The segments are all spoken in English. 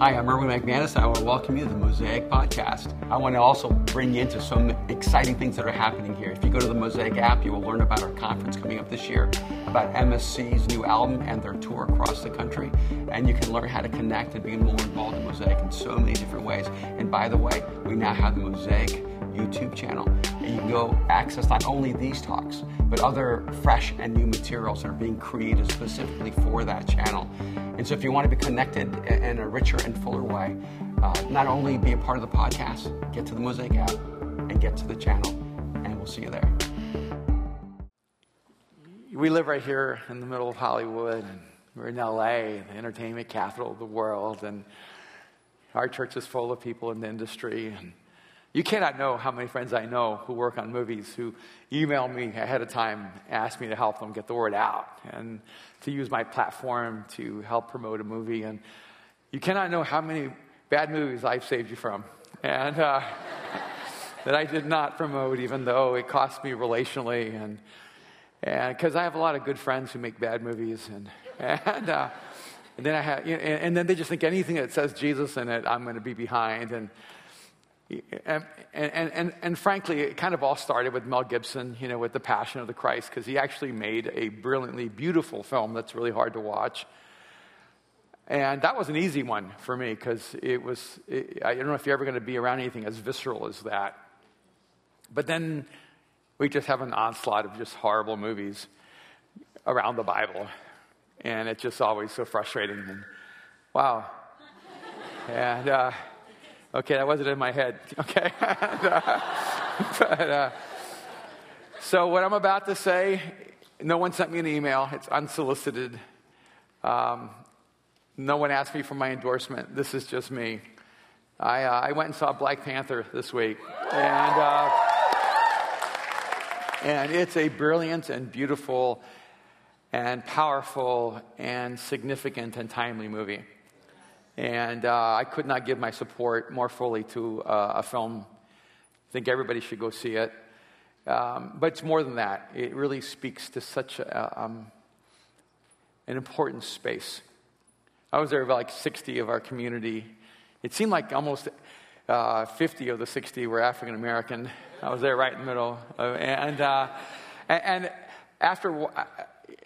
Hi, I'm Erwin McManus. And I want to welcome you to the Mosaic Podcast. I want to also bring you into some exciting things that are happening here. If you go to the Mosaic app, you will learn about our conference coming up this year, about MSC's new album and their tour across the country. And you can learn how to connect and be more involved in Mosaic in so many different ways. And by the way, we now have the Mosaic YouTube channel. And you can go access not only these talks, but other fresh and new materials that are being created specifically for that channel. And so if you want to be connected in a richer and fuller way, uh, not only be a part of the podcast, get to the Mosaic app and get to the channel, and we'll see you there. We live right here in the middle of Hollywood, and we're in LA, the entertainment capital of the world, and our church is full of people in the industry. And you cannot know how many friends I know who work on movies who email me ahead of time, ask me to help them get the word out and to use my platform to help promote a movie. And you cannot know how many bad movies I've saved you from. And uh, that I did not promote, even though it cost me relationally. And because I have a lot of good friends who make bad movies. And, and, uh, and then I have, you know, and, and then they just think anything that says Jesus in it, I'm going to be behind. And and, and, and, and, frankly, it kind of all started with Mel Gibson, you know, with The Passion of the Christ, because he actually made a brilliantly beautiful film that's really hard to watch. And that was an easy one for me, because it was, it, I don't know if you're ever going to be around anything as visceral as that. But then we just have an onslaught of just horrible movies around the Bible. And it's just always so frustrating. And wow. and, uh, Okay, that wasn't in my head. Okay. uh, but, uh, so, what I'm about to say, no one sent me an email, it's unsolicited. Um, no one asked me for my endorsement. This is just me. I, uh, I went and saw Black Panther this week. And, uh, and it's a brilliant and beautiful and powerful and significant and timely movie. And uh, I could not give my support more fully to uh, a film. I think everybody should go see it. Um, but it's more than that. It really speaks to such a, um, an important space. I was there about like 60 of our community. It seemed like almost uh, 50 of the 60 were African American. I was there right in the middle. and, uh, and, and, after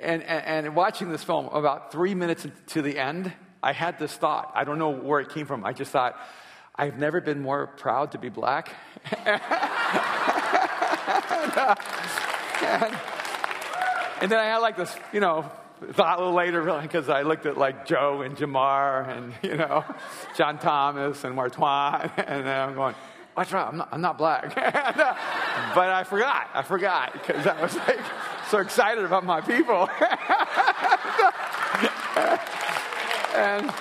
and, and watching this film, about three minutes to the end, I had this thought. I don't know where it came from. I just thought, I've never been more proud to be black. and, uh, and, and, then I had like this, you know, thought a little later because I looked at like Joe and Jamar and, you know, John Thomas and Martwan. And I'm going, what's wrong? I'm not, I'm not black. but I forgot. I forgot because I was like so excited about my people. and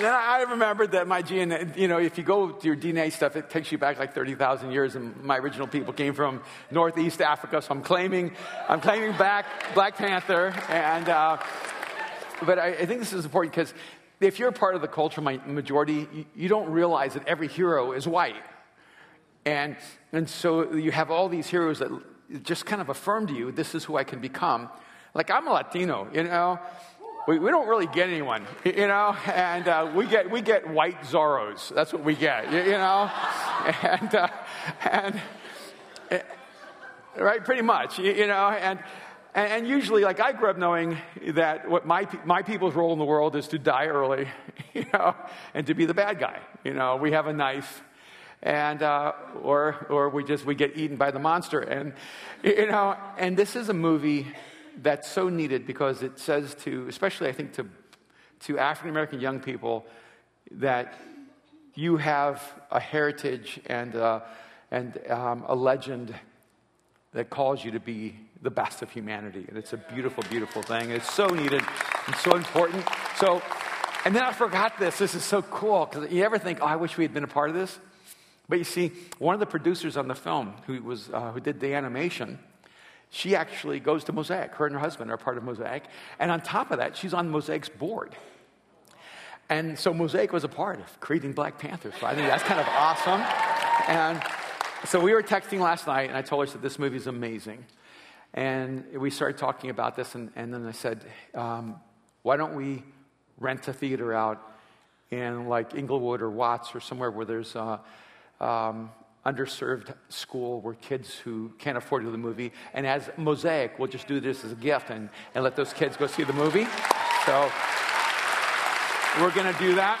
then I remembered that my DNA, you know, if you go to your DNA stuff, it takes you back like 30,000 years, and my original people came from Northeast Africa, so I'm claiming, I'm claiming back Black Panther, and, uh, but I, I, think this is important because if you're part of the cultural my majority, you, you don't realize that every hero is white. And, and so you have all these heroes that just kind of affirm to you, this is who I can become. Like, I'm a Latino, you know? We, we don't really get anyone, you know, and uh, we get we get white Zorros. That's what we get, you, you know, and uh, and uh, right, pretty much, you, you know, and. And usually, like I grew up knowing that what my, my people's role in the world is to die early, you know, and to be the bad guy. You know, we have a knife, and uh, or or we just we get eaten by the monster, and you know, and this is a movie that's so needed because it says to, especially I think to, to African American young people, that you have a heritage and, uh, and um, a legend that calls you to be the best of humanity. And it's a beautiful, beautiful thing. It's so needed and so important. So, and then I forgot this. This is so cool because you ever think, oh, I wish we had been a part of this? But you see, one of the producers on the film who, was, uh, who did the animation, she actually goes to Mosaic. Her and her husband are part of Mosaic. And on top of that, she's on Mosaic's board. And so Mosaic was a part of creating Black Panther. So I think that's kind of awesome. And so we were texting last night, and I told her that this movie is amazing. And we started talking about this, and, and then I said, um, why don't we rent a theater out in like Inglewood or Watts or somewhere where there's a um, underserved school where kids who can't afford to go to the movie. And as Mosaic, we'll just do this as a gift and, and let those kids go see the movie. So we're going to do that.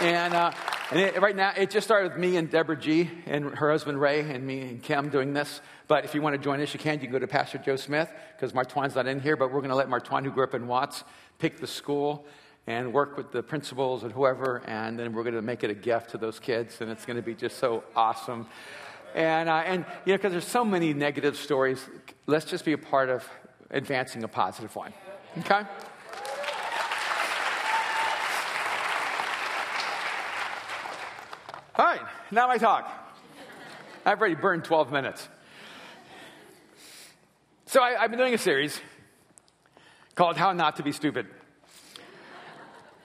And, uh, and it, right now, it just started with me and Deborah G and her husband Ray and me and Kim doing this. But if you want to join us, you can. You can go to Pastor Joe Smith because Martwan's not in here. But we're going to let Martwan, who grew up in Watts, pick the school and work with the principals and whoever. And then we're going to make it a gift to those kids. And it's going to be just so awesome. And, uh, and you know, because there's so many negative stories, let's just be a part of advancing a positive one. Okay? All right, now my talk. I've already burned 12 minutes. So I, have been doing a series called How Not to Be Stupid.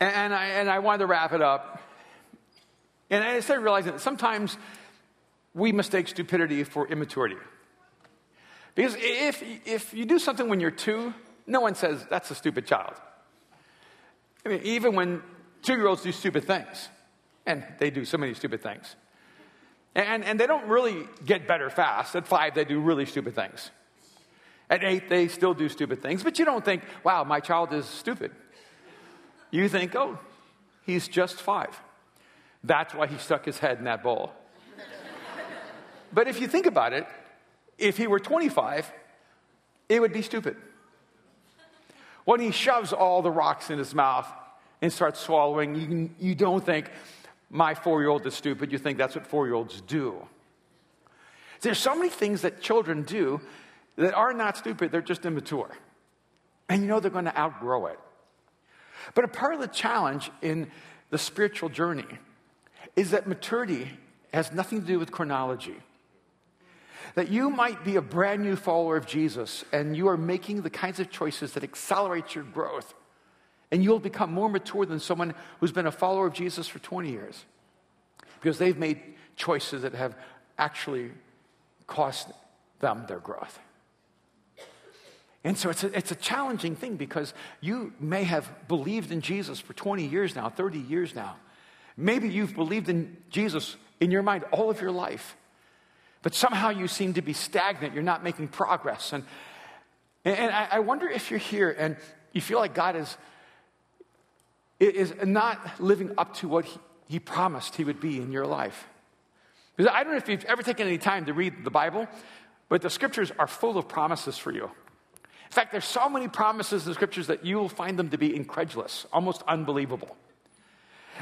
And, and, I, and I wanted to wrap it up. And I started realizing that sometimes we mistake stupidity for immaturity. Because if, if you do something when you're two, no one says that's a stupid child. I mean, even when two year olds do stupid things. And they do so many stupid things. And, and they don't really get better fast. At five, they do really stupid things. At eight, they still do stupid things. But you don't think, wow, my child is stupid. You think, oh, he's just five. That's why he stuck his head in that bowl. but if you think about it, if he were 25, it would be stupid. When he shoves all the rocks in his mouth and starts swallowing, you, you don't think, my four year old is stupid, you think that's what four year olds do. There's so many things that children do that are not stupid, they're just immature. And you know they're going to outgrow it. But a part of the challenge in the spiritual journey is that maturity has nothing to do with chronology. That you might be a brand new follower of Jesus and you are making the kinds of choices that accelerate your growth and you'll become more mature than someone who's been a follower of Jesus for 20 years because they've made choices that have actually cost them their growth. And so it's a, it's a challenging thing because you may have believed in Jesus for 20 years now, 30 years now. Maybe you've believed in Jesus in your mind all of your life. But somehow you seem to be stagnant. You're not making progress. And, and I wonder if you're here and you feel like God is is not living up to what he, he promised he would be in your life. Because I don't know if you've ever taken any time to read the Bible, but the scriptures are full of promises for you. In fact, there's so many promises in the scriptures that you will find them to be incredulous, almost unbelievable.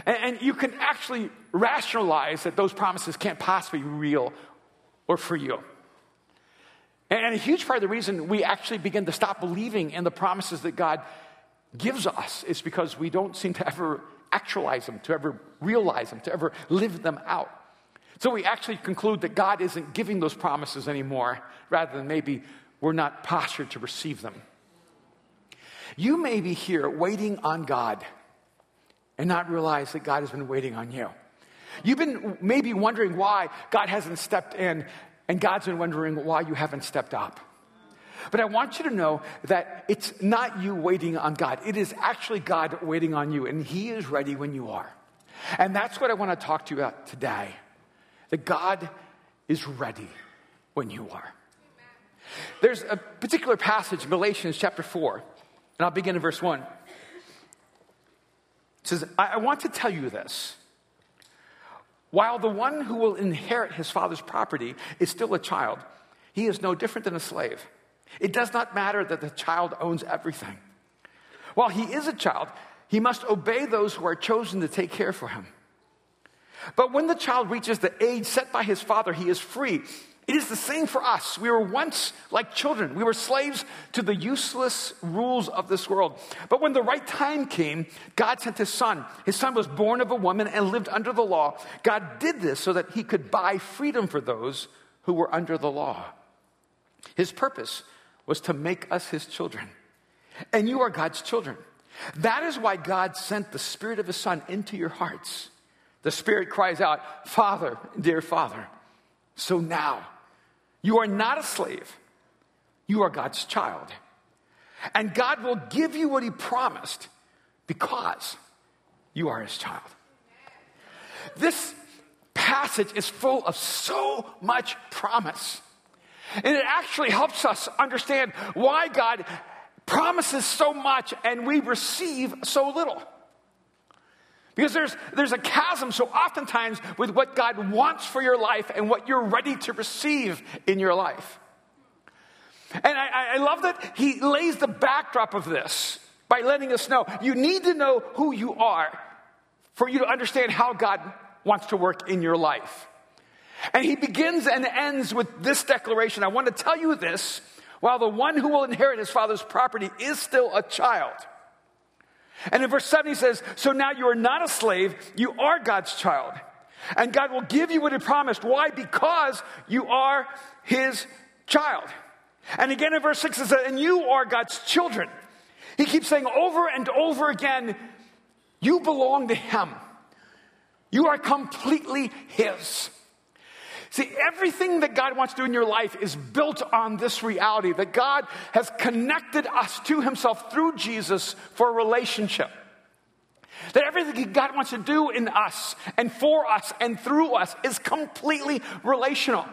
And, and you can actually rationalize that those promises can't possibly be real or for you. And a huge part of the reason we actually begin to stop believing in the promises that God gives us is because we don't seem to ever actualize them, to ever realize them, to ever live them out. So we actually conclude that God isn't giving those promises anymore, rather than maybe we're not postured to receive them. You may be here waiting on God and not realize that God has been waiting on you. You've been maybe wondering why God hasn't stepped in, and God's been wondering why you haven't stepped up. But I want you to know that it's not you waiting on God. It is actually God waiting on you, and He is ready when you are. And that's what I want to talk to you about today. That God is ready when you are. There's a particular passage, Galatians chapter 4, and I'll begin in verse 1. It says, I want to tell you this. While the one who will inherit his father's property is still a child, he is no different than a slave it does not matter that the child owns everything. While he is a child, he must obey those who are chosen to take care for him. But when the child reaches the age set by his father, he is free. It is the same for us. We were once like children. We were slaves to the useless rules of this world. But when the right time came, God sent his son. His son was born of a woman and lived under the law. God did this so that he could buy freedom for those who were under the law. His purpose was to make us his children. And you are God's children. That is why God sent the Spirit of His Son into your hearts. The Spirit cries out, Father, dear Father. So now, you are not a slave, you are God's child. And God will give you what He promised because you are his child. This passage is full of so much promise. And it actually helps us understand why God promises so much and we receive so little. Because there's, there's a chasm so oftentimes with what God wants for your life and what you're ready to receive in your life. And I, I love that he lays the backdrop of this by letting us know you need to know who you are for you to understand how God wants to work in your life. And he begins and ends with this declaration I want to tell you this while the one who will inherit his father's property is still a child. And in verse 7, he says, So now you are not a slave, you are God's child. And God will give you what he promised. Why? Because you are his child. And again in verse 6, it says, And you are God's children. He keeps saying over and over again, You belong to him. You are completely his. See, everything that God wants to do in your life is built on this reality that God has connected us to Himself through Jesus for a relationship. That everything God wants to do in us and for us and through us is completely relational.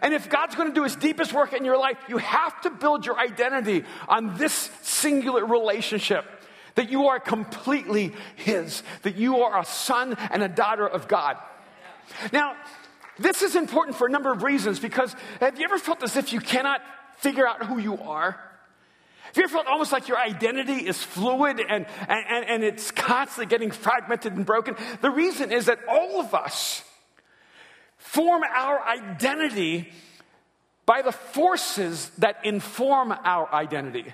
And if God's going to do His deepest work in your life, you have to build your identity on this singular relationship that you are completely His, that you are a son and a daughter of God. Now, this is important for a number of reasons because have you ever felt as if you cannot figure out who you are? Have you ever felt almost like your identity is fluid and, and, and it's constantly getting fragmented and broken? The reason is that all of us form our identity by the forces that inform our identity.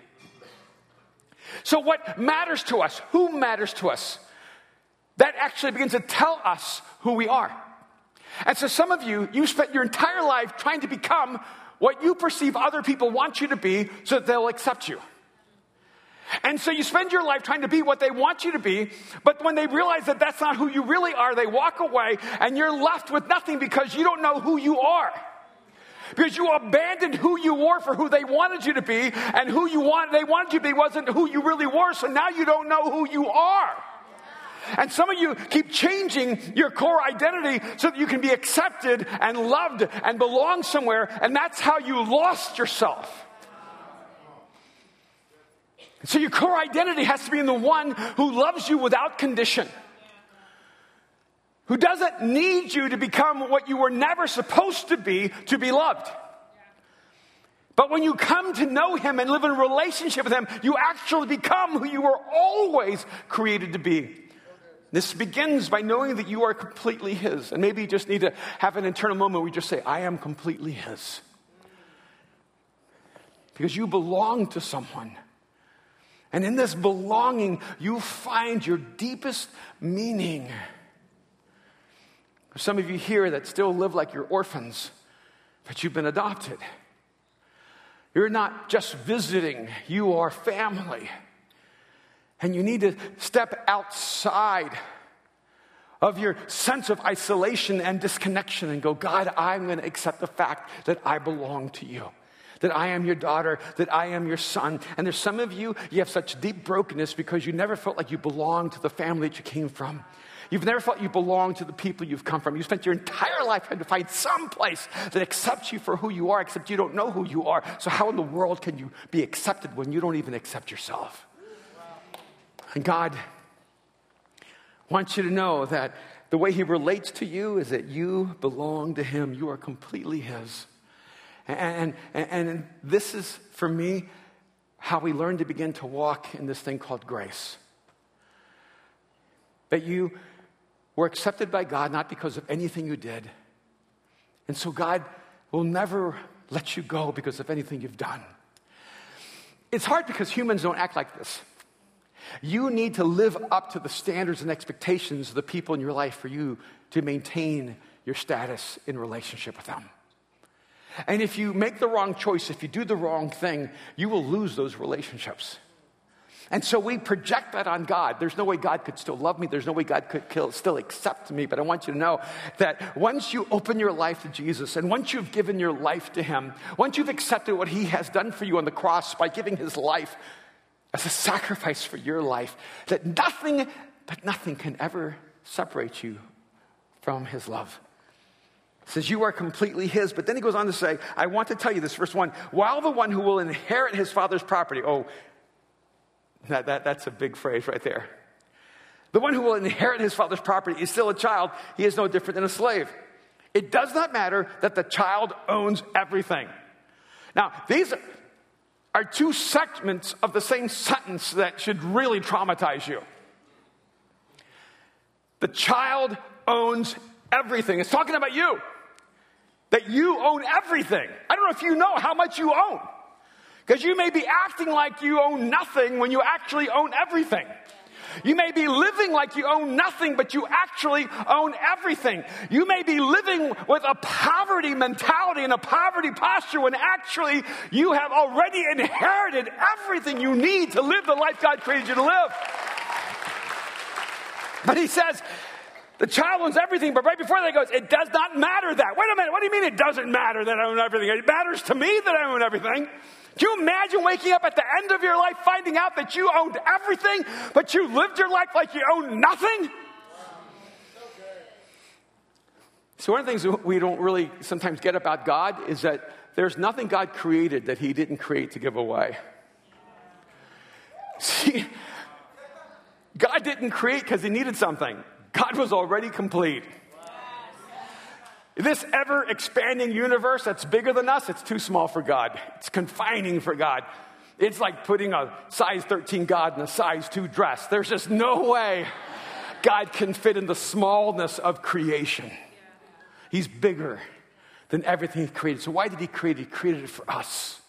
So, what matters to us, who matters to us, that actually begins to tell us who we are. And so some of you, you spent your entire life trying to become what you perceive other people want you to be so that they'll accept you. And so you spend your life trying to be what they want you to be, but when they realize that that's not who you really are, they walk away and you're left with nothing because you don't know who you are. Because you abandoned who you were for who they wanted you to be, and who you want, they wanted you to be wasn't who you really were, so now you don't know who you are. And some of you keep changing your core identity so that you can be accepted and loved and belong somewhere, and that's how you lost yourself. So your core identity has to be in the one who loves you without condition. Who doesn't need you to become what you were never supposed to be to be loved. But when you come to know Him and live in a relationship with Him, you actually become who you were always created to be. This begins by knowing that you are completely His. And maybe you just need to have an internal moment where you just say, I am completely His. Because you belong to someone. And in this belonging, you find your deepest meaning. Some of you here that still live like you're orphans, but you've been adopted. You're not just visiting, you are family. And you need to step outside of your sense of isolation and disconnection and go, God, I'm going to accept the fact that I belong to you, that I am your daughter, that I am your son. And there's some of you, you have such deep brokenness because you never felt like you belonged to the family that you came from. You've never felt you belong to the people you've come from. You spent your entire life trying to find some place that accepts you for who you are, except you don't know who you are. So, how in the world can you be accepted when you don't even accept yourself? And God wants you to know that the way He relates to you is that you belong to Him. You are completely His. And, and, and this is, for me, how we learn to begin to walk in this thing called grace. That you were accepted by God not because of anything you did. And so God will never let you go because of anything you've done. It's hard because humans don't act like this. You need to live up to the standards and expectations of the people in your life for you to maintain your status in relationship with them. And if you make the wrong choice, if you do the wrong thing, you will lose those relationships. And so we project that on God. There's no way God could still love me. There's no way God could kill, still accept me. But I want you to know that once you open your life to Jesus and once you've given your life to Him, once you've accepted what He has done for you on the cross by giving His life as a sacrifice for your life, that nothing that nothing can ever separate you from his love. says, You are completely his. But then he goes on to say, I want to tell you this, verse one, while the one who will inherit his father's property, oh, that, that, that's a big phrase right there. The one who will inherit his father's property is still a child. He is no different than a slave. It does not matter that the child owns everything. Now, these are two segments of the same sentence that should really traumatize you. The child owns everything. It's talking about you. That you own everything. I don't know if you know how much you own. Because you may be acting like you own nothing when you actually own everything. You may be living like you own nothing, but you actually own everything. You may be living with a poverty mentality and a poverty posture when actually you have already inherited everything you need to live the life God created you to live. But he says, the child owns everything, but right before that, goes, It does not matter that. Wait a minute, what do you mean it doesn't matter that I own everything? It matters to me that I own everything. Can you imagine waking up at the end of your life finding out that you owned everything, but you lived your life like you owned nothing? So, one of the things we don't really sometimes get about God is that there's nothing God created that He didn't create to give away. See, God didn't create because He needed something, God was already complete. This ever expanding universe that's bigger than us, it's too small for God. It's confining for God. It's like putting a size 13 God in a size 2 dress. There's just no way God can fit in the smallness of creation. He's bigger than everything He created. So, why did He create it? He created it for us.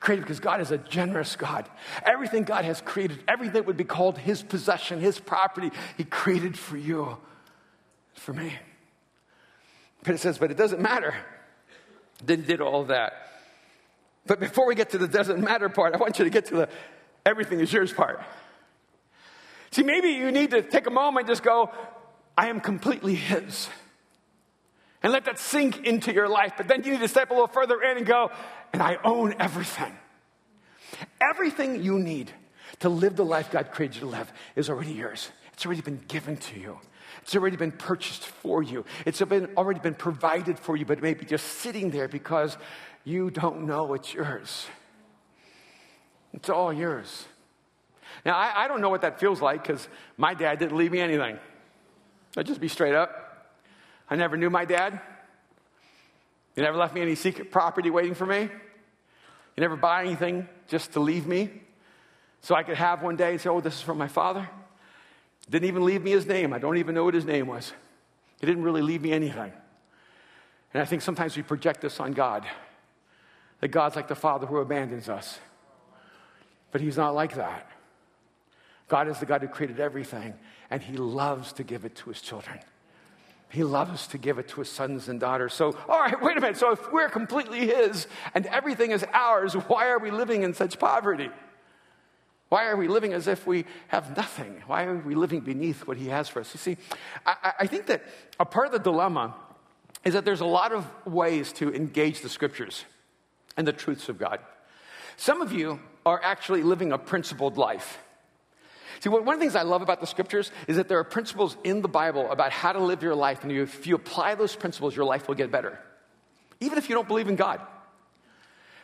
Created because God is a generous God. Everything God has created, everything that would be called His possession, His property, He created for you, for me. But it says, but it doesn't matter. Then did all that. But before we get to the doesn't matter part, I want you to get to the everything is yours part. See, maybe you need to take a moment and just go, I am completely His. And let that sink into your life. But then you need to step a little further in and go, and I own everything. Everything you need to live the life God created you to live is already yours. It's already been given to you. It's already been purchased for you. It's been, already been provided for you, but it may be just sitting there because you don't know it's yours. It's all yours. Now, I, I don't know what that feels like because my dad didn't leave me anything. I'll just be straight up. I never knew my dad. He never left me any secret property waiting for me. He never bought anything just to leave me so I could have one day and say, oh, this is from my father. Didn't even leave me his name. I don't even know what his name was. He didn't really leave me anything. And I think sometimes we project this on God that God's like the father who abandons us. But he's not like that. God is the God who created everything, and he loves to give it to his children. He loves to give it to his sons and daughters. So, all right, wait a minute. So, if we're completely his and everything is ours, why are we living in such poverty? Why are we living as if we have nothing? Why are we living beneath what He has for us? You see, I, I, think that a part of the dilemma is that there's a lot of ways to engage the scriptures and the truths of God. Some of you are actually living a principled life. See, one of the things I love about the scriptures is that there are principles in the Bible about how to live your life, and if you apply those principles, your life will get better, even if you don't believe in God.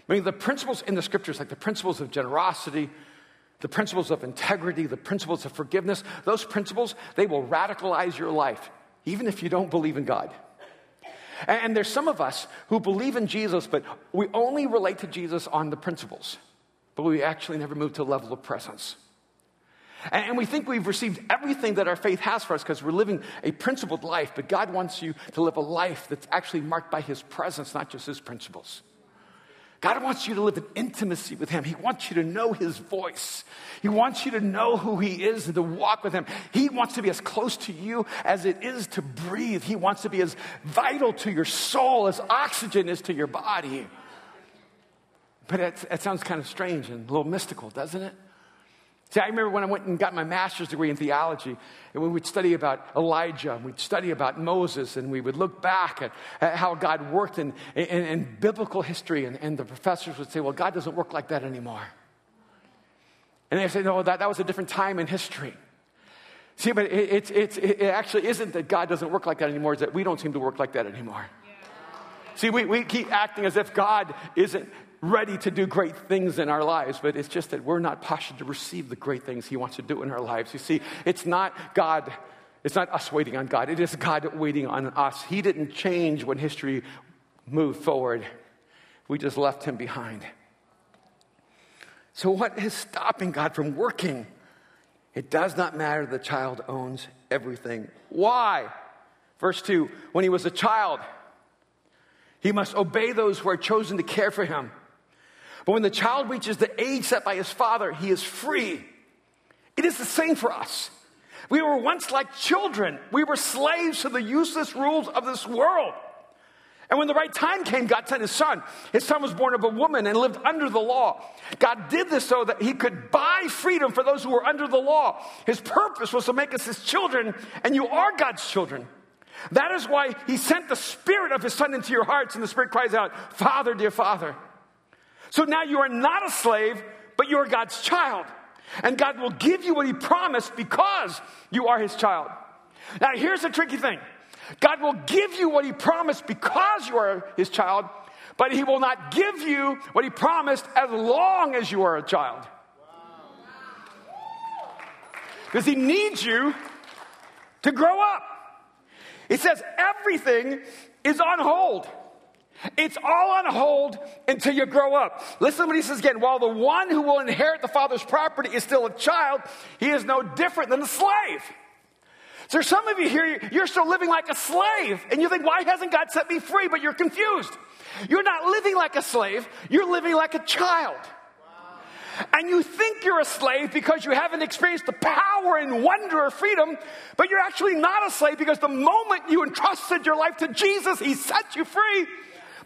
I mean, the principles in the scriptures, like the principles of generosity, the principles of integrity, the principles of forgiveness, those principles, they will radicalize your life, even if you don't believe in God. And there's some of us who believe in Jesus, but we only relate to Jesus on the principles, but we actually never move to a level of presence. And we think we've received everything that our faith has for us because we're living a principled life, but God wants you to live a life that's actually marked by His presence, not just His principles. God wants you to live in intimacy with Him. He wants you to know His voice. He wants you to know who He is and to walk with Him. He wants to be as close to you as it is to breathe. He wants to be as vital to your soul as oxygen is to your body. But it, it sounds kind of strange and a little mystical, doesn't it? See, I remember when I went and got my master's degree in theology, and we would study about Elijah, and we'd study about Moses, and we would look back at, at how God worked in, in, in biblical history, and, and, the professors would say, Well, God doesn't work like that anymore. And they say, No, that, that was a different time in history. See, but it, it's, it's, it actually isn't that God doesn't work like that anymore, it's that we don't seem to work like that anymore. See, we, we keep acting as if God isn't ready to do great things in our lives, but it's just that we're not postured to receive the great things He wants to do in our lives. You see, it's not God, it's not us waiting on God, it is God waiting on us. He didn't change when history moved forward, we just left Him behind. So, what is stopping God from working? It does not matter the child owns everything. Why? Verse 2 When he was a child, he must obey those who are chosen to care for him. But when the child reaches the age set by his father, he is free. It is the same for us. We were once like children, we were slaves to the useless rules of this world. And when the right time came, God sent his son. His son was born of a woman and lived under the law. God did this so that he could buy freedom for those who were under the law. His purpose was to make us his children, and you are God's children. That is why he sent the spirit of his son into your hearts, and the spirit cries out, Father, dear Father. So now you are not a slave, but you are God's child. And God will give you what he promised because you are his child. Now, here's the tricky thing God will give you what he promised because you are his child, but he will not give you what he promised as long as you are a child. Because he needs you to grow up. He says everything is on hold. It's all on hold until you grow up. Listen what he says again. While the one who will inherit the father's property is still a child, he is no different than a slave. So some of you here, you're still living like a slave, and you think, why hasn't God set me free? But you're confused. You're not living like a slave, you're living like a child. And you think you're a slave because you haven't experienced the power and wonder of freedom, but you're actually not a slave because the moment you entrusted your life to Jesus, He set you free.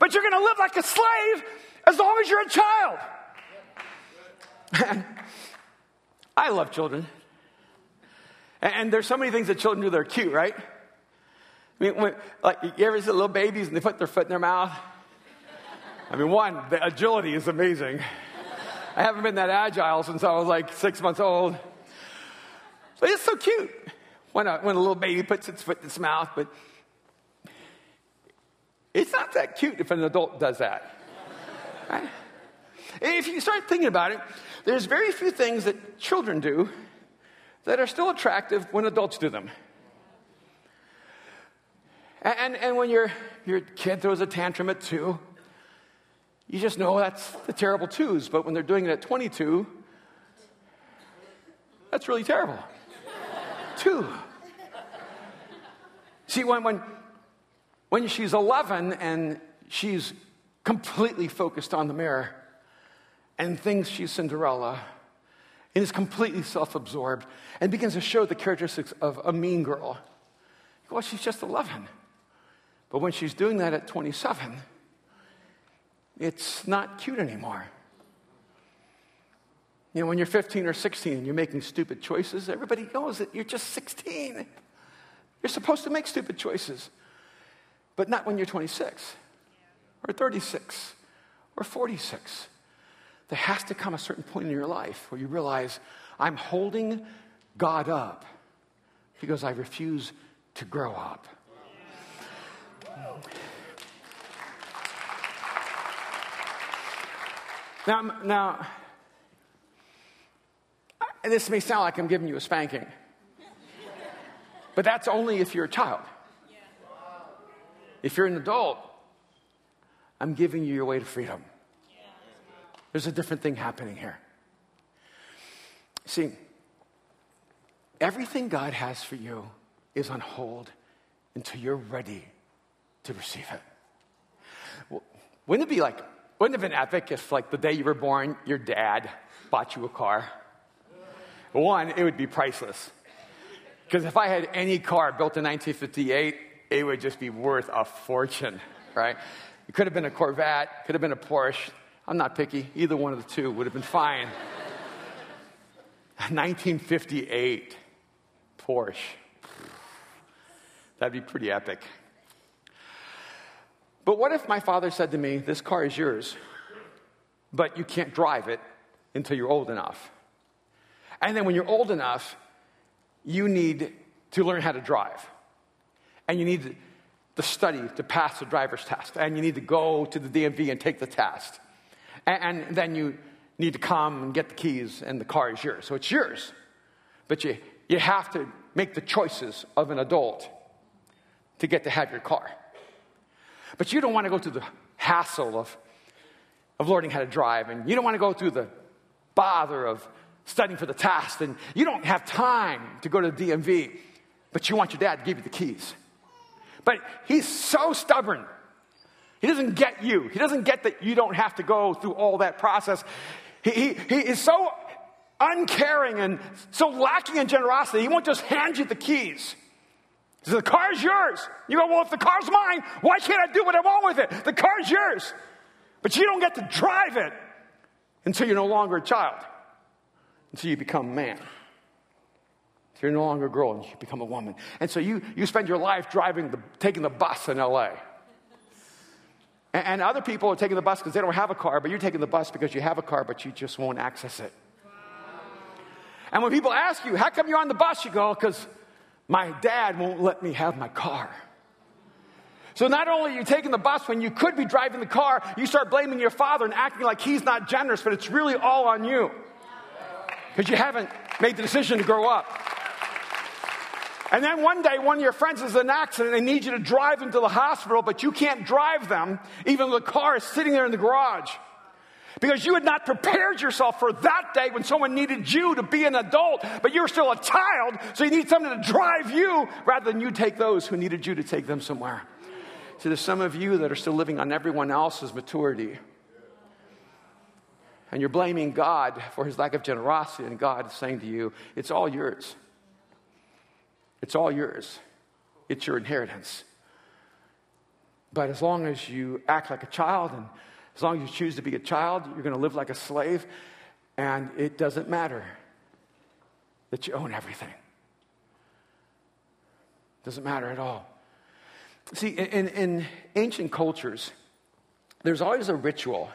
But you're going to live like a slave as long as you're a child. I love children. And there's so many things that children do that are cute, right? I mean, when, like, you ever see little babies and they put their foot in their mouth? I mean, one, the agility is amazing. I haven't been that agile since I was like six months old. But it's so cute when a, when a little baby puts its foot in its mouth, but it's not that cute if an adult does that. Right? If you start thinking about it, there's very few things that children do that are still attractive when adults do them. And, and when your, your kid throws a tantrum at two, you just know that's the terrible twos. But when they're doing it at 22, that's really terrible. two. See, when, when, when she's 11 and she's completely focused on the mirror and thinks she's Cinderella, and is completely self absorbed and begins to show the characteristics of a mean girl. Well, she's just 11. But when she's doing that at 27, it's not cute anymore. You know, when you're 15 or 16 and you're making stupid choices, everybody knows that you're just 16. You're supposed to make stupid choices, but not when you're 26 or 36 or 46 there has to come a certain point in your life where you realize I'm holding God up because I refuse to grow up. Now, now, this may sound like I'm giving you a spanking, but that's only if you're a child. If you're an adult, I'm giving you your way to freedom. There's a different thing happening here. See, everything God has for you is on hold until you're ready to receive it. Wouldn't it be like, wouldn't it have been epic if, like, the day you were born, your dad bought you a car? One, it would be priceless. Because if I had any car built in 1958, it would just be worth a fortune, right? It could have been a Corvette, could have been a Porsche. I'm not picky. Either one of the two would have been fine. 1958 Porsche. That'd be pretty epic. But what if my father said to me, This car is yours, but you can't drive it until you're old enough? And then when you're old enough, you need to learn how to drive. And you need to study to pass the driver's test. And you need to go to the DMV and take the test. And, and then you need to come and get the keys, and the car is yours. So it's yours. But you, you have to make the choices of an adult to get to have your car. But you don't want to go through the hassle of, of learning how to drive, and you don't want to go through the bother of studying for the test, and you don't have time to go to the DMV, but you want your dad to give you the keys. But he's so stubborn. He doesn't get you. He doesn't get that you don't have to go through all that process. He, he, he is so uncaring and so lacking in generosity, he won't just hand you the keys. He says, The car's yours. You go, Well, if the car's mine, why can't I do what I want with it? The car's yours. But you don't get to drive it until you're no longer a child, until you become man. So you're no longer a girl and you become a woman. And so you, you spend your life driving the, taking the bus in LA. And, and other people are taking the bus because they don't have a car, but you're taking the bus because you have a car, but you just won't access it. And when people ask you, how come you're on the bus? You go, because my dad won't let me have my car. So not only are you taking the bus when you could be driving the car, you start blaming your father and acting like he's not generous, but it's really all on you. Because you haven't made the decision to grow up. And then one day, one of your friends is in an accident and they need you to drive them to the hospital, but you can't drive them, even though the car is sitting there in the garage. Because you had not prepared yourself for that day when someone needed you to be an adult, but you're still a child, so you need someone to drive you rather than you take those who needed you to take them somewhere. So there's some of you that are still living on everyone else's maturity. And you're blaming God for his lack of generosity, and God is saying to you, it's all yours. It's all yours. It's your inheritance. But as long as you act like a child and as long as you choose to be a child, you're going to live like a slave, and it doesn't matter that you own everything. It doesn't matter at all. See, in, in ancient cultures, there's always a ritual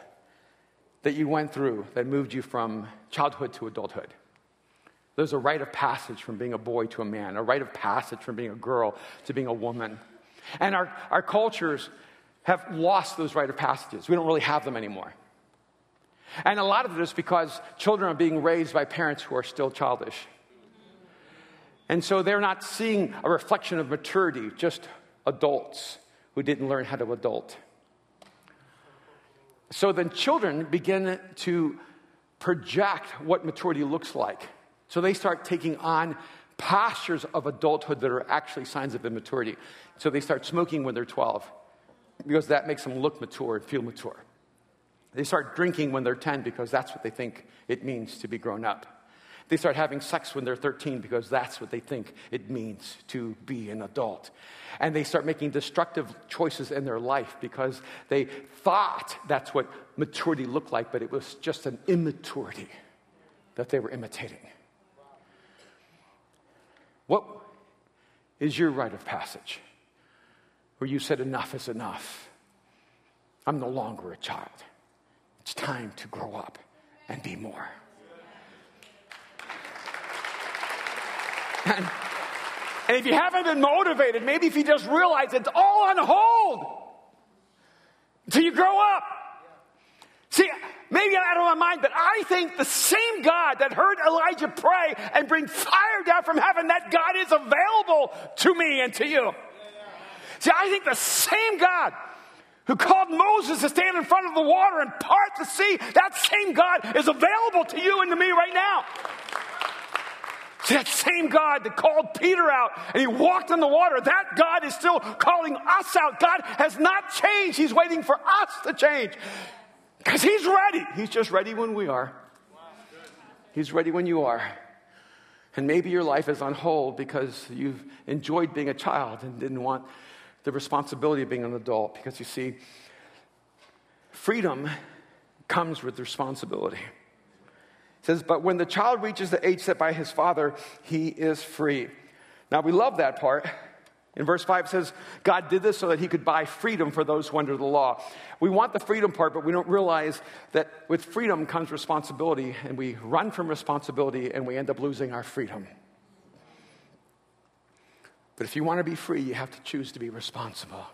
that you went through that moved you from childhood to adulthood. There's a rite of passage from being a boy to a man, a rite of passage from being a girl to being a woman. And our, our cultures have lost those rite of passages. We don't really have them anymore. And a lot of it is because children are being raised by parents who are still childish. And so they're not seeing a reflection of maturity, just adults who didn't learn how to adult. So then children begin to project what maturity looks like. So they start taking on postures of adulthood that are actually signs of immaturity. So they start smoking when they're 12 because that makes them look mature and feel mature. They start drinking when they're 10 because that's what they think it means to be grown up. They start having sex when they're 13 because that's what they think it means to be an adult. And they start making destructive choices in their life because they thought that's what maturity looked like, but it was just an immaturity that they were imitating. What is your rite of passage? where you said, Enough is enough. I'm no longer a child. It's time to grow up and be more. And, and if you haven't been motivated, maybe if you just realize it's all on hold until you grow up. See, maybe I'm out of my mind, but I think the same God that heard Elijah pray and bring fire down from heaven, that God is available to me and to you. See, I think the same God who called Moses to stand in front of the water and part the sea, that same God is available to you and to me right now. See, that same God that called Peter out and he walked on the water, that God is still calling us out. God has not changed. He's waiting for us to change because He's ready. He's just ready when we are. He's ready when you are. And maybe your life is on hold because you've enjoyed being a child and didn't want the responsibility of being an adult because you see, freedom comes with responsibility. It says, but when the child reaches the age set by his father, he is free. Now we love that part. In verse 5 it says, God did this so that he could buy freedom for those who under the law. We want the freedom part, but we don't realize that with freedom comes responsibility, and we run from responsibility and we end up losing our freedom. But if you want to be free, you have to choose to be responsible.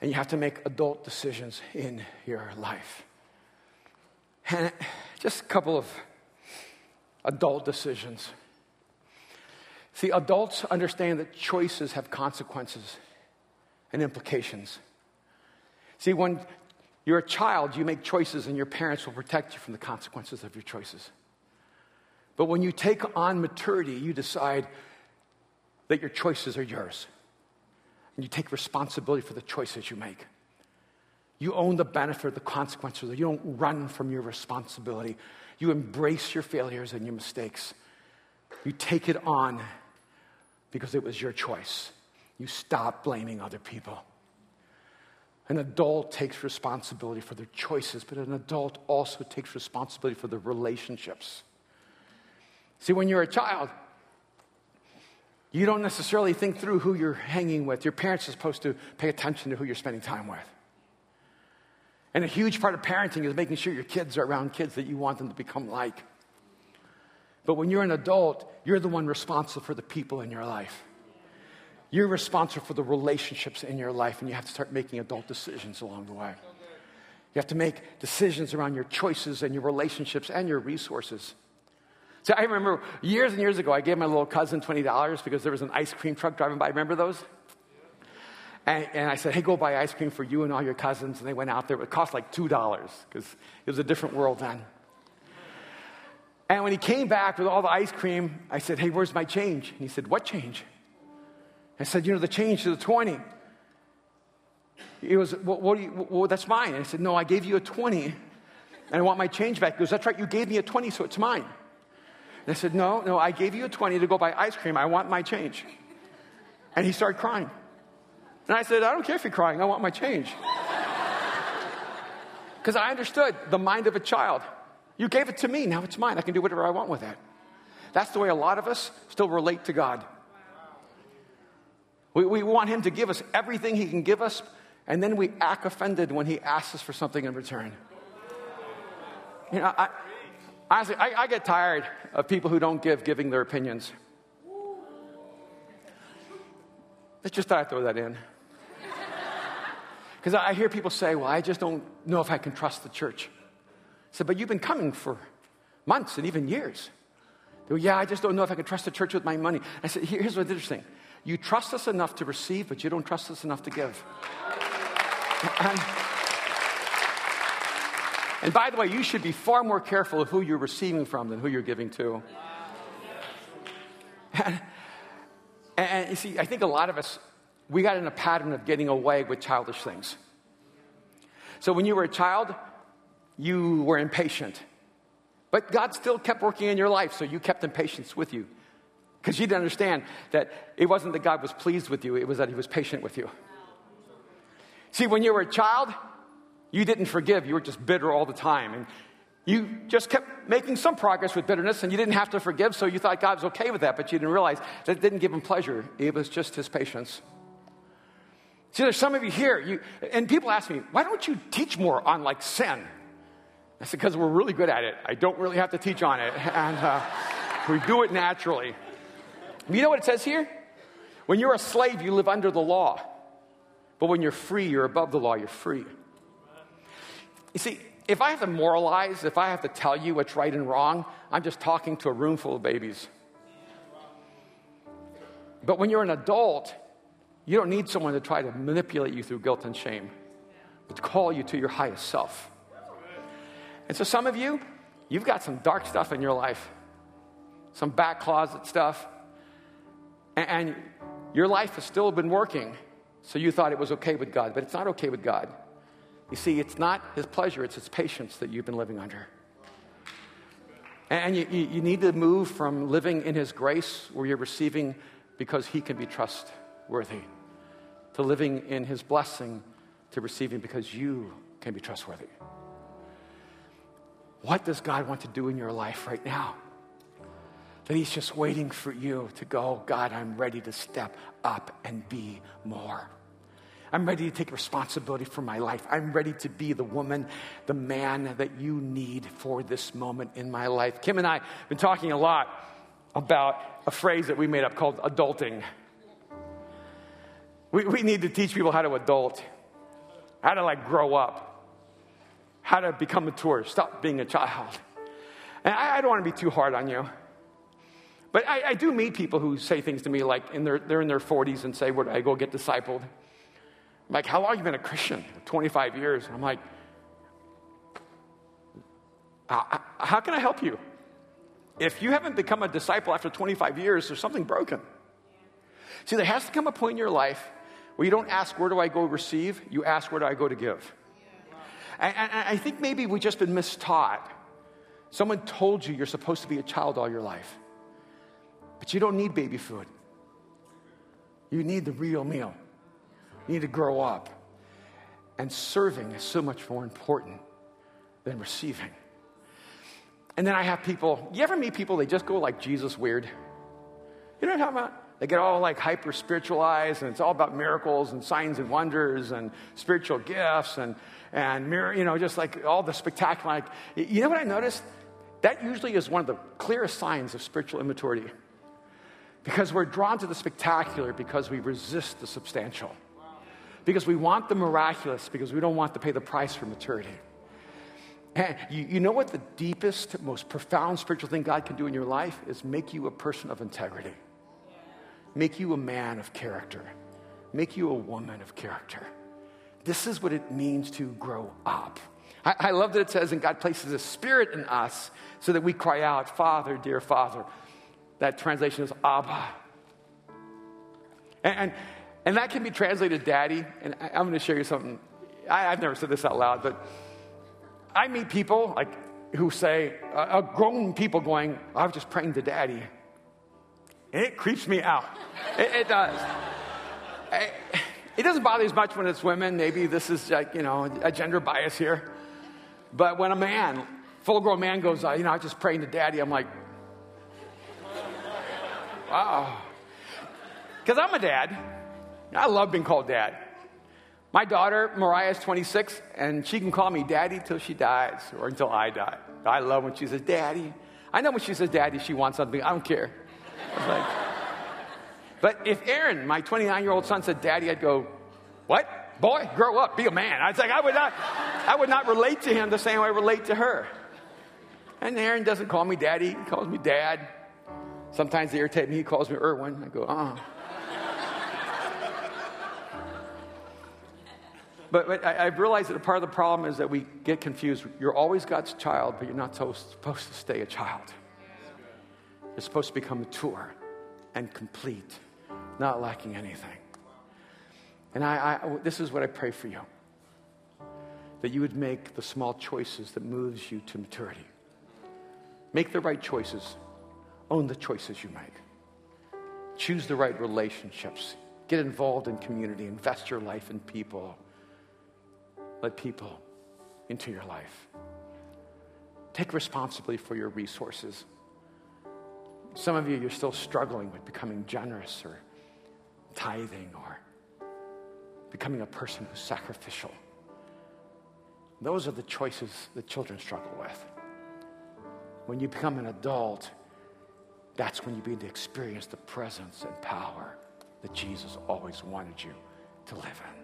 And you have to make adult decisions in your life. And just a couple of adult decisions. See, adults understand that choices have consequences and implications. See, when you're a child, you make choices, and your parents will protect you from the consequences of your choices. But when you take on maturity, you decide that your choices are yours. And you take responsibility for the choices you make. You own the benefit of the consequences. You don't run from your responsibility. You embrace your failures and your mistakes. You take it on because it was your choice. You stop blaming other people. An adult takes responsibility for their choices, but an adult also takes responsibility for their relationships. See, when you're a child, you don't necessarily think through who you're hanging with. Your parents are supposed to pay attention to who you're spending time with. And a huge part of parenting is making sure your kids are around kids that you want them to become like. But when you're an adult, you're the one responsible for the people in your life. You're responsible for the relationships in your life, and you have to start making adult decisions along the way. You have to make decisions around your choices and your relationships and your resources. So I remember years and years ago, I gave my little cousin $20 because there was an ice cream truck driving by. Remember those? And, and, I said, hey, go buy ice cream for you and all your cousins. And they went out there. It cost like $2 because it was a different world then. And when he came back with all the ice cream, I said, hey, where's my change? And he said, what change? I said, you know, the change to the 20. He was, well, what you, well, that's mine. I said, no, I gave you a 20 and I want my change back. He goes, that's right, you gave me a 20, so it's mine. And I said, no, no, I gave you a 20 to go buy ice cream. I want my change. And he started crying. And I said, I don't care if you're crying, I want my change. Because I understood the mind of a child. You gave it to me, now it's mine. I can do whatever I want with it. That's the way a lot of us still relate to God. We, we want Him to give us everything He can give us, and then we act offended when He asks us for something in return. You know, I, honestly, I, I get tired of people who don't give giving their opinions. Let's just thought I'd throw that in. Because I hear people say, well, I just don't know if I can trust the church. Said, but you've been coming for months and even years. Go, yeah, I just don't know if I can trust the church with my money. I said, here's what's interesting. You trust us enough to receive, but you don't trust us enough to give. And, and by the way, you should be far more careful of who you're receiving from than who you're giving to. And, and you see, I think a lot of us we got in a pattern of getting away with childish things. So when you were a child, you were impatient. But God still kept working in your life, so you kept impatience with you. Because you didn't understand that it wasn't that God was pleased with you, it was that He was patient with you. See, when you were a child, you didn't forgive, you were just bitter all the time. And you just kept making some progress with bitterness, and you didn't have to forgive, so you thought God was okay with that, but you didn't realize that it didn't give Him pleasure, it was just His patience. See, there's some of you here, you, and people ask me, why don't you teach more on like sin? Said, because we're really good at it. I don't really have to teach on it, and uh, we do it naturally. You know what it says here? When you're a slave, you live under the law. But when you're free, you're above the law, you're free. You see, if I have to moralize, if I have to tell you what's right and wrong, I'm just talking to a room full of babies. But when you're an adult, you don't need someone to try to manipulate you through guilt and shame, but to call you to your highest self. And so, some of you, you've got some dark stuff in your life, some back closet stuff, and your life has still been working. So, you thought it was okay with God, but it's not okay with God. You see, it's not His pleasure, it's His patience that you've been living under. And you, you need to move from living in His grace, where you're receiving because He can be trustworthy to living in his blessing to receiving because you can be trustworthy. What does God want to do in your life right now? That he's just waiting for you to go, God, I'm ready to step up and be more. I'm ready to take responsibility for my life. I'm ready to be the woman, the man that you need for this moment in my life. Kim and I have been talking a lot about a phrase that we made up called adulting. We, we need to teach people how to adult, how to like grow up, how to become mature, stop being a child. And I, I don't want to be too hard on you. But I, I, do meet people who say things to me like in their, they're in their 40s and say, Where do I go get discipled? I'm like, How long have you been a Christian? 25 years. I'm like, How can I help you? If you haven't become a disciple after 25 years, there's something broken. See, there has to come a point in your life where you don't ask, Where do I go receive? You ask, Where do I go to give? And I think maybe we've just been mistaught. Someone told you you're supposed to be a child all your life, but you don't need baby food. You need the real meal. You need to grow up. And serving is so much more important than receiving. And then I have people, you ever meet people, they just go like Jesus weird? You know what I'm talking about? They get all like hyper spiritualized, and it's all about miracles and signs and wonders and spiritual gifts and, and you know, just like all the spectacular. Like, you know what I noticed? That usually is one of the clearest signs of spiritual immaturity. Because we're drawn to the spectacular because we resist the substantial. Because we want the miraculous because we don't want to pay the price for maturity. And you, you know what the deepest, most profound spiritual thing God can do in your life is make you a person of integrity, make you a man of character, make you a woman of character. This is what it means to grow up. I, I love that it says, and God places a spirit in us so that we cry out, Father, dear Father. That translation is Abba. And, and, and that can be translated daddy. And I, am going to share you something. I, I've never said this out loud, but I meet people like who say, uh, grown people going, I was just praying to daddy. And it creeps me out. It, it does. It doesn't bother as much when it's women. Maybe this is like, you know, a gender bias here. But when a man, full grown man goes, uh, you know, I just praying to daddy, I'm like, wow. Because I'm a dad. I love being called dad. My daughter, Mariah, is 26, and she can call me daddy till she dies or until I die. I love when she says daddy. I know when she says daddy, she wants something. I don't care. Like, but if Aaron, my 29 year old son, said daddy, I'd go, what? Boy, grow up, be a man. I was like, I would not, I would not relate to him the same way I relate to her. And Aaron doesn't call me daddy, he calls me dad. Sometimes they irritate me, he calls me Erwin. I go, uh But, but I, have realized that a part of the problem is that we get confused. You're always God's child, but you're not so, supposed to stay a child. You're supposed to become mature and complete, not lacking anything. And I, I, this is what I pray for you that you would make the small choices that moves you to maturity. Make the right choices. Own the choices you make. Choose the right relationships. Get involved in community. Invest your life in people let people into your life. Take responsibility for your resources. Some of you, you're still struggling with becoming generous or tithing or becoming a person who's sacrificial. Those are the choices that children struggle with. When you become an adult, that's when you begin to experience the presence and power that Jesus always wanted you to live in.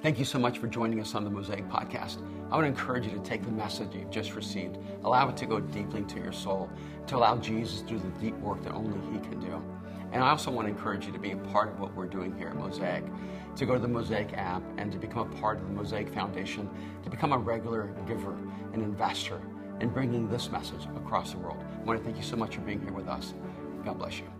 Thank you so much for joining us on the Mosaic Podcast. I would encourage you to take the message you've just received, allow it to go deeply into your soul, to allow Jesus to do the deep work that only He can do. And I also want to encourage you to be a part of what we're doing here at Mosaic, to go to the Mosaic app and to become a part of the Mosaic Foundation, to become a regular giver, an investor in bringing this message across the world. I want to thank you so much for being here with us. God bless you.